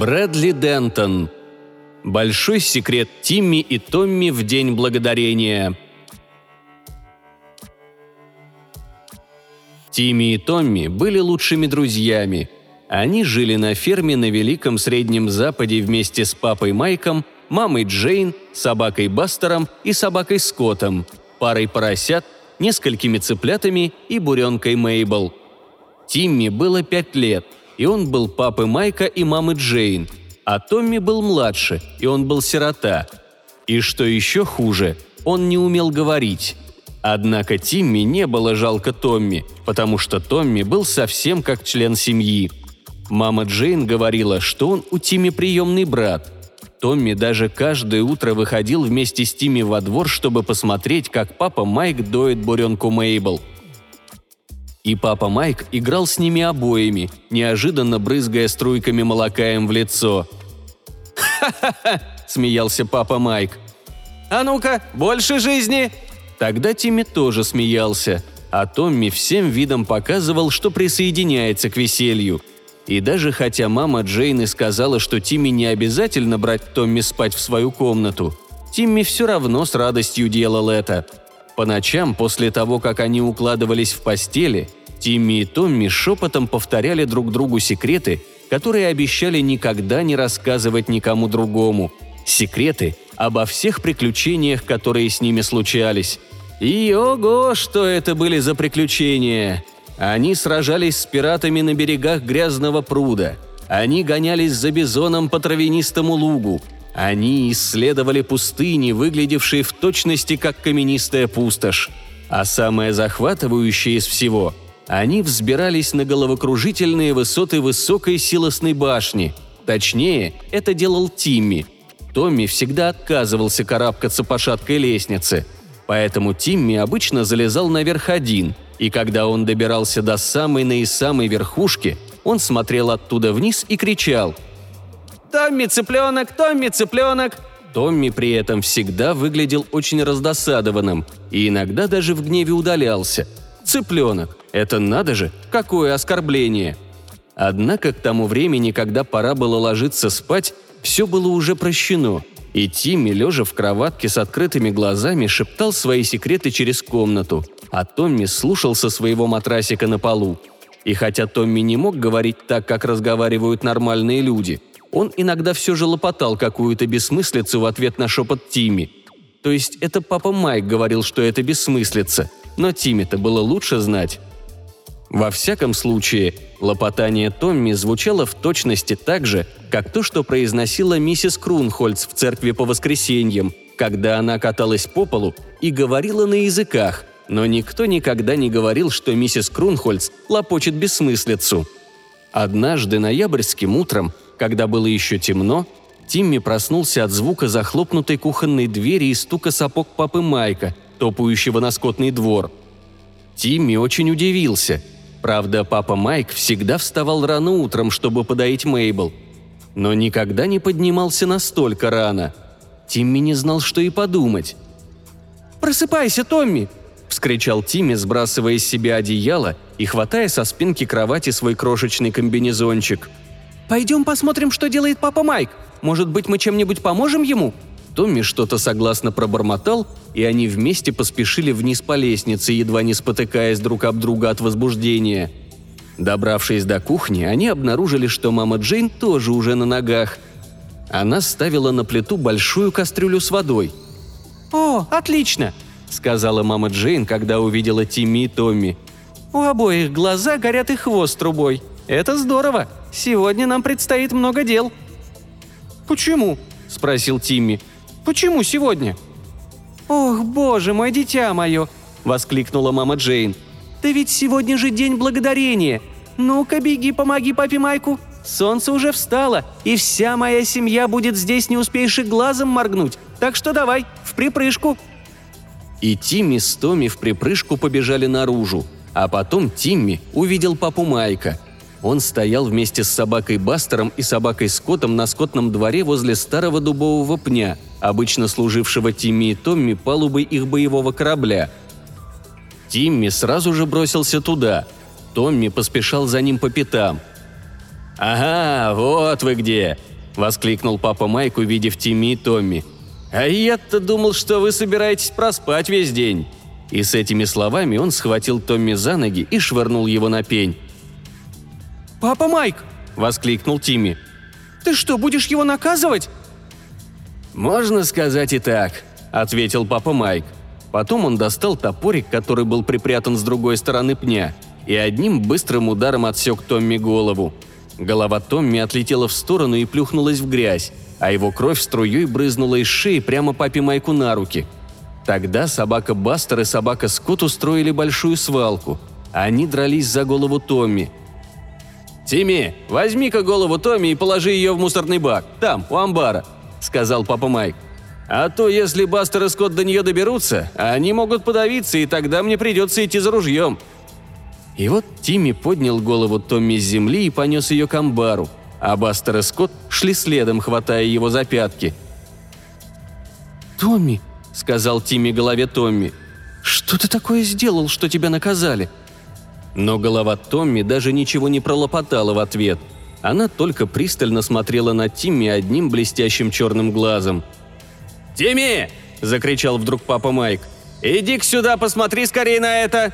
Брэдли Дентон. Большой секрет Тимми и Томми в День Благодарения. Тимми и Томми были лучшими друзьями. Они жили на ферме на Великом Среднем Западе вместе с папой Майком, мамой Джейн, собакой Бастером и собакой Скоттом, парой поросят, несколькими цыплятами и буренкой Мейбл. Тимми было пять лет – и он был папы Майка и мамы Джейн, а Томми был младше, и он был сирота. И что еще хуже, он не умел говорить. Однако Тимми не было жалко Томми, потому что Томми был совсем как член семьи. Мама Джейн говорила, что он у Тимми приемный брат. Томми даже каждое утро выходил вместе с Тимми во двор, чтобы посмотреть, как папа Майк доит буренку Мейбл – и папа Майк играл с ними обоими, неожиданно брызгая струйками молока им в лицо. «Ха-ха-ха!» – смеялся папа Майк. «А ну-ка, больше жизни!» Тогда Тимми тоже смеялся, а Томми всем видом показывал, что присоединяется к веселью. И даже хотя мама Джейн и сказала, что Тимми не обязательно брать Томми спать в свою комнату, Тимми все равно с радостью делал это – по ночам, после того, как они укладывались в постели, Тимми и Томми шепотом повторяли друг другу секреты, которые обещали никогда не рассказывать никому другому. Секреты обо всех приключениях, которые с ними случались. И ого, что это были за приключения! Они сражались с пиратами на берегах грязного пруда. Они гонялись за бизоном по травянистому лугу. Они исследовали пустыни, выглядевшие в точности как каменистая пустошь. А самое захватывающее из всего – они взбирались на головокружительные высоты высокой силосной башни. Точнее, это делал Тимми. Томми всегда отказывался карабкаться по шаткой лестнице. Поэтому Тимми обычно залезал наверх один, и когда он добирался до самой наисамой верхушки, он смотрел оттуда вниз и кричал – «Томми, цыпленок! Томми, цыпленок!» Томми при этом всегда выглядел очень раздосадованным и иногда даже в гневе удалялся. Цыпленок! Это надо же, какое оскорбление! Однако к тому времени, когда пора было ложиться спать, все было уже прощено, и Тимми, лежа в кроватке с открытыми глазами, шептал свои секреты через комнату, а Томми слушал со своего матрасика на полу. И хотя Томми не мог говорить так, как разговаривают нормальные люди – он иногда все же лопотал какую-то бессмыслицу в ответ на шепот Тимми. То есть это папа Майк говорил, что это бессмыслица, но Тимми-то было лучше знать. Во всяком случае, лопотание Томми звучало в точности так же, как то, что произносила миссис Крунхольц в церкви по воскресеньям, когда она каталась по полу и говорила на языках, но никто никогда не говорил, что миссис Крунхольц лопочет бессмыслицу. Однажды ноябрьским утром когда было еще темно, Тимми проснулся от звука захлопнутой кухонной двери и стука сапог папы Майка, топающего на скотный двор. Тимми очень удивился. Правда, папа Майк всегда вставал рано утром, чтобы подоить Мейбл. Но никогда не поднимался настолько рано. Тимми не знал, что и подумать. «Просыпайся, Томми!» – вскричал Тимми, сбрасывая с себя одеяло и хватая со спинки кровати свой крошечный комбинезончик – «Пойдем посмотрим, что делает папа Майк. Может быть, мы чем-нибудь поможем ему?» Томми что-то согласно пробормотал, и они вместе поспешили вниз по лестнице, едва не спотыкаясь друг об друга от возбуждения. Добравшись до кухни, они обнаружили, что мама Джейн тоже уже на ногах. Она ставила на плиту большую кастрюлю с водой. «О, отлично!» – сказала мама Джейн, когда увидела Тимми и Томми. «У обоих глаза горят и хвост трубой. Это здорово!» Сегодня нам предстоит много дел». «Почему?» – спросил Тимми. «Почему сегодня?» «Ох, боже мой, дитя мое!» – воскликнула мама Джейн. «Да ведь сегодня же день благодарения! Ну-ка, беги, помоги папе Майку! Солнце уже встало, и вся моя семья будет здесь, не успеешь и глазом моргнуть, так что давай, в припрыжку!» И Тимми с Томми в припрыжку побежали наружу, а потом Тимми увидел папу Майка – он стоял вместе с собакой Бастером и собакой Скоттом на скотном дворе возле старого дубового пня, обычно служившего Тимми и Томми палубой их боевого корабля. Тимми сразу же бросился туда. Томми поспешал за ним по пятам. «Ага, вот вы где!» – воскликнул папа Майк, увидев Тимми и Томми. «А я-то думал, что вы собираетесь проспать весь день». И с этими словами он схватил Томми за ноги и швырнул его на пень. «Папа Майк!» – воскликнул Тимми. «Ты что, будешь его наказывать?» «Можно сказать и так», – ответил папа Майк. Потом он достал топорик, который был припрятан с другой стороны пня, и одним быстрым ударом отсек Томми голову. Голова Томми отлетела в сторону и плюхнулась в грязь, а его кровь струей брызнула из шеи прямо папе Майку на руки. Тогда собака Бастер и собака Скотт устроили большую свалку. Они дрались за голову Томми. «Тимми, возьми-ка голову Томми и положи ее в мусорный бак, там, у амбара», — сказал папа Майк. А то, если Бастер и Скотт до нее доберутся, они могут подавиться, и тогда мне придется идти за ружьем». И вот Тимми поднял голову Томми с земли и понес ее к амбару, а Бастер и Скотт шли следом, хватая его за пятки. «Томми», — сказал Тимми голове Томми, — «что ты такое сделал, что тебя наказали?» Но голова Томми даже ничего не пролопотала в ответ. Она только пристально смотрела на Тимми одним блестящим черным глазом — «Тимми!» – закричал вдруг папа Майк. «Иди-ка сюда, посмотри скорее на это!»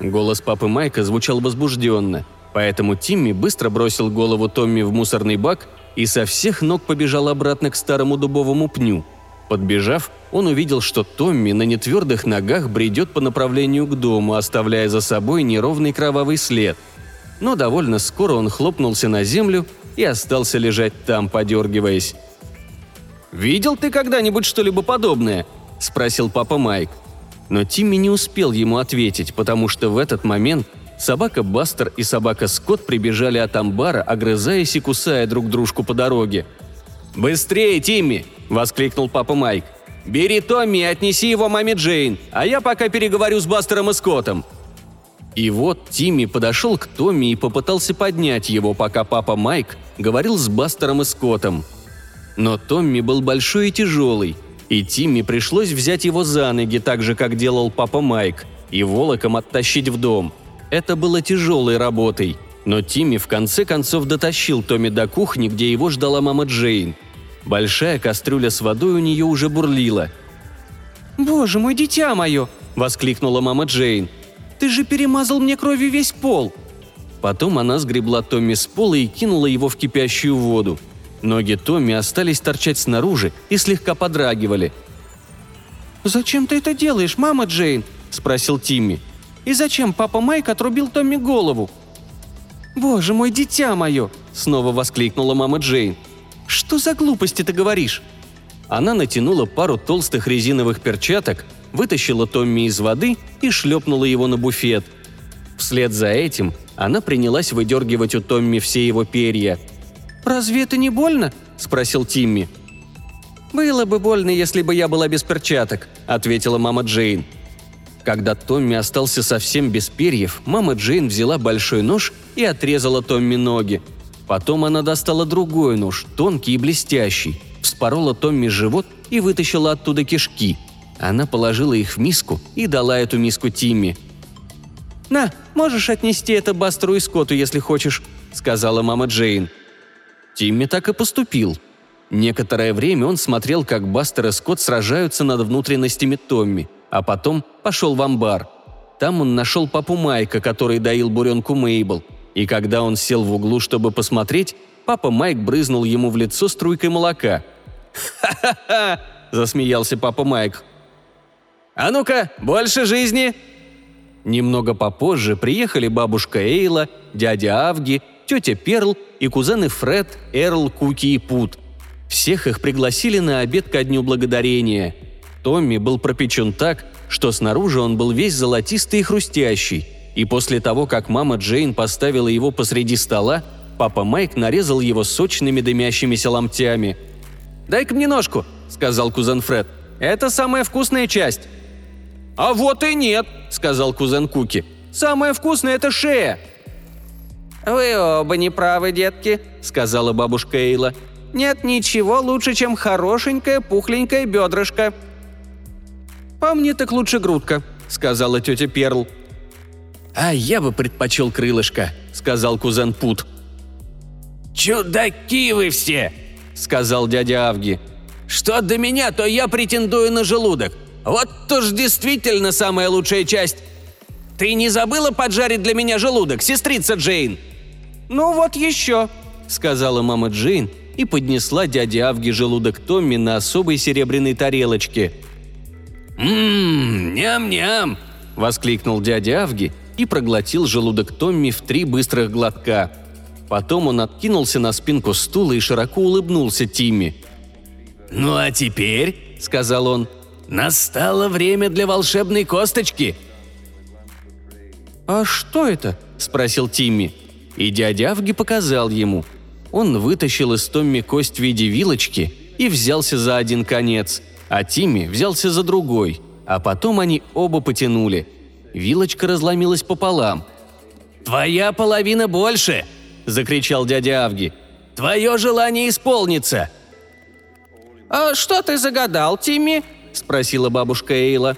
Голос папы Майка звучал возбужденно, поэтому Тимми быстро бросил голову Томми в мусорный бак и со всех ног побежал обратно к старому дубовому пню. Подбежав, он увидел, что Томми на нетвердых ногах бредет по направлению к дому, оставляя за собой неровный кровавый след. Но довольно скоро он хлопнулся на землю и остался лежать там, подергиваясь. «Видел ты когда-нибудь что-либо подобное?» – спросил папа Майк. Но Тимми не успел ему ответить, потому что в этот момент собака Бастер и собака Скотт прибежали от амбара, огрызаясь и кусая друг дружку по дороге. «Быстрее, Тимми!» – воскликнул папа Майк. «Бери Томми и отнеси его маме Джейн, а я пока переговорю с Бастером и Скоттом». И вот Тимми подошел к Томми и попытался поднять его, пока папа Майк говорил с Бастером и Скоттом – но Томми был большой и тяжелый, и Тимми пришлось взять его за ноги, так же, как делал папа Майк, и волоком оттащить в дом. Это было тяжелой работой, но Тимми в конце концов дотащил Томми до кухни, где его ждала мама Джейн. Большая кастрюля с водой у нее уже бурлила. «Боже мой, дитя мое!» – воскликнула мама Джейн. «Ты же перемазал мне кровью весь пол!» Потом она сгребла Томми с пола и кинула его в кипящую воду – Ноги Томми остались торчать снаружи и слегка подрагивали. «Зачем ты это делаешь, мама Джейн?» – спросил Тимми. «И зачем папа Майк отрубил Томми голову?» «Боже мой, дитя мое!» – снова воскликнула мама Джейн. «Что за глупости ты говоришь?» Она натянула пару толстых резиновых перчаток, вытащила Томми из воды и шлепнула его на буфет. Вслед за этим она принялась выдергивать у Томми все его перья – «Разве это не больно?» – спросил Тимми. «Было бы больно, если бы я была без перчаток», – ответила мама Джейн. Когда Томми остался совсем без перьев, мама Джейн взяла большой нож и отрезала Томми ноги. Потом она достала другой нож, тонкий и блестящий, вспорола Томми живот и вытащила оттуда кишки. Она положила их в миску и дала эту миску Тимми. «На, можешь отнести это Бастеру и Скотту, если хочешь», — сказала мама Джейн. Тимми так и поступил. Некоторое время он смотрел, как Бастер и Скотт сражаются над внутренностями Томми, а потом пошел в амбар. Там он нашел папу Майка, который доил буренку Мейбл. И когда он сел в углу, чтобы посмотреть, папа Майк брызнул ему в лицо струйкой молока. «Ха-ха-ха!» – засмеялся папа Майк. «А ну-ка, больше жизни!» Немного попозже приехали бабушка Эйла, дядя Авги, тетя Перл и кузены Фред, Эрл, Куки и Пут. Всех их пригласили на обед ко Дню Благодарения. Томми был пропечен так, что снаружи он был весь золотистый и хрустящий. И после того, как мама Джейн поставила его посреди стола, папа Майк нарезал его сочными дымящимися ломтями. «Дай-ка мне ножку», — сказал кузен Фред. «Это самая вкусная часть». «А вот и нет», — сказал кузен Куки. «Самое вкусное — это шея». «Вы оба не правы, детки», — сказала бабушка Эйла. «Нет ничего лучше, чем хорошенькое пухленькое бедрышко». «По мне так лучше грудка», — сказала тетя Перл. «А я бы предпочел крылышко», — сказал кузен Пут. «Чудаки вы все!» – сказал дядя Авги. «Что до меня, то я претендую на желудок. Вот уж действительно самая лучшая часть. Ты не забыла поджарить для меня желудок, сестрица Джейн?» «Ну вот еще», – сказала мама Джейн и поднесла дяде Авги желудок Томми на особой серебряной тарелочке. «Ммм, ням-ням!» – воскликнул дядя Авги и проглотил желудок Томми в три быстрых глотка. Потом он откинулся на спинку стула и широко улыбнулся Тимми. «Ну а теперь», – сказал он, – «настало время для волшебной косточки». «А что это?» – спросил Тимми. И дядя Авги показал ему. Он вытащил из Томми кость в виде вилочки и взялся за один конец, а Тимми взялся за другой, а потом они оба потянули – Вилочка разломилась пополам. «Твоя половина больше!» – закричал дядя Авги. «Твое желание исполнится!» «А что ты загадал, Тимми?» – спросила бабушка Эйла.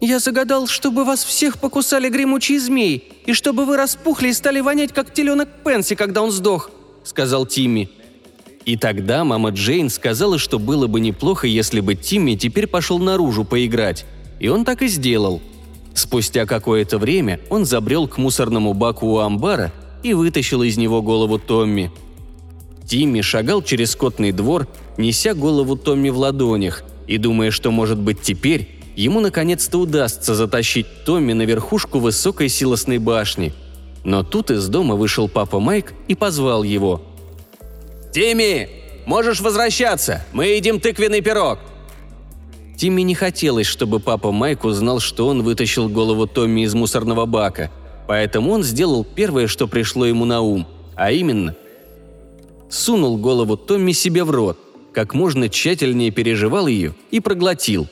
«Я загадал, чтобы вас всех покусали гремучие змеи, и чтобы вы распухли и стали вонять, как теленок Пенси, когда он сдох», – сказал Тимми. И тогда мама Джейн сказала, что было бы неплохо, если бы Тимми теперь пошел наружу поиграть. И он так и сделал – Спустя какое-то время он забрел к мусорному баку у амбара и вытащил из него голову Томми. Тимми шагал через скотный двор, неся голову Томми в ладонях, и думая, что, может быть, теперь ему наконец-то удастся затащить Томми на верхушку высокой силосной башни. Но тут из дома вышел папа Майк и позвал его. «Тимми, можешь возвращаться, мы едим тыквенный пирог!» Тимми не хотелось, чтобы папа Майк узнал, что он вытащил голову Томми из мусорного бака, поэтому он сделал первое, что пришло ему на ум, а именно сунул голову Томми себе в рот, как можно тщательнее переживал ее и проглотил.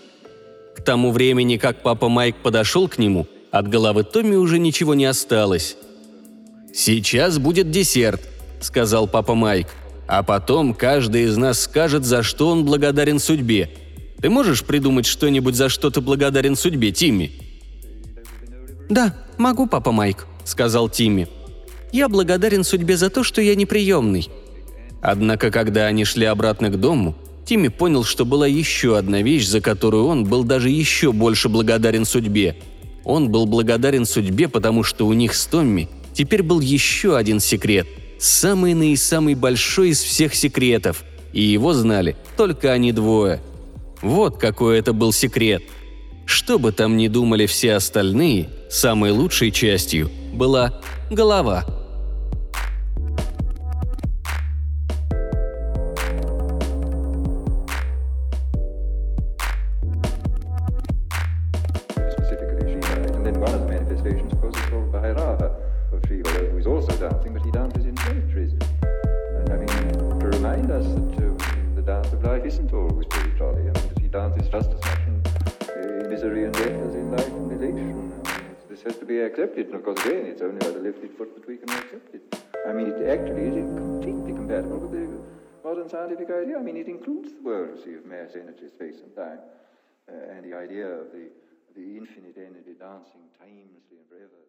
К тому времени, как папа Майк подошел к нему, от головы Томми уже ничего не осталось. «Сейчас будет десерт», — сказал папа Майк. «А потом каждый из нас скажет, за что он благодарен судьбе, ты можешь придумать что-нибудь, за что ты благодарен судьбе, Тимми?» «Да, могу, папа Майк», — сказал Тимми. «Я благодарен судьбе за то, что я неприемный». Однако, когда они шли обратно к дому, Тимми понял, что была еще одна вещь, за которую он был даже еще больше благодарен судьбе. Он был благодарен судьбе, потому что у них с Томми теперь был еще один секрет. Самый наисамый большой из всех секретов. И его знали только они двое – вот какой это был секрет. Что бы там ни думали все остальные, самой лучшей частью была голова – accepted. And of course, again, it's only by the lifted foot that we can accept it. I mean, it actually is completely compatible with the modern scientific idea. I mean, it includes the world, see, of mass energy, space and time, uh, and the idea of the, the infinite energy dancing timelessly and forever.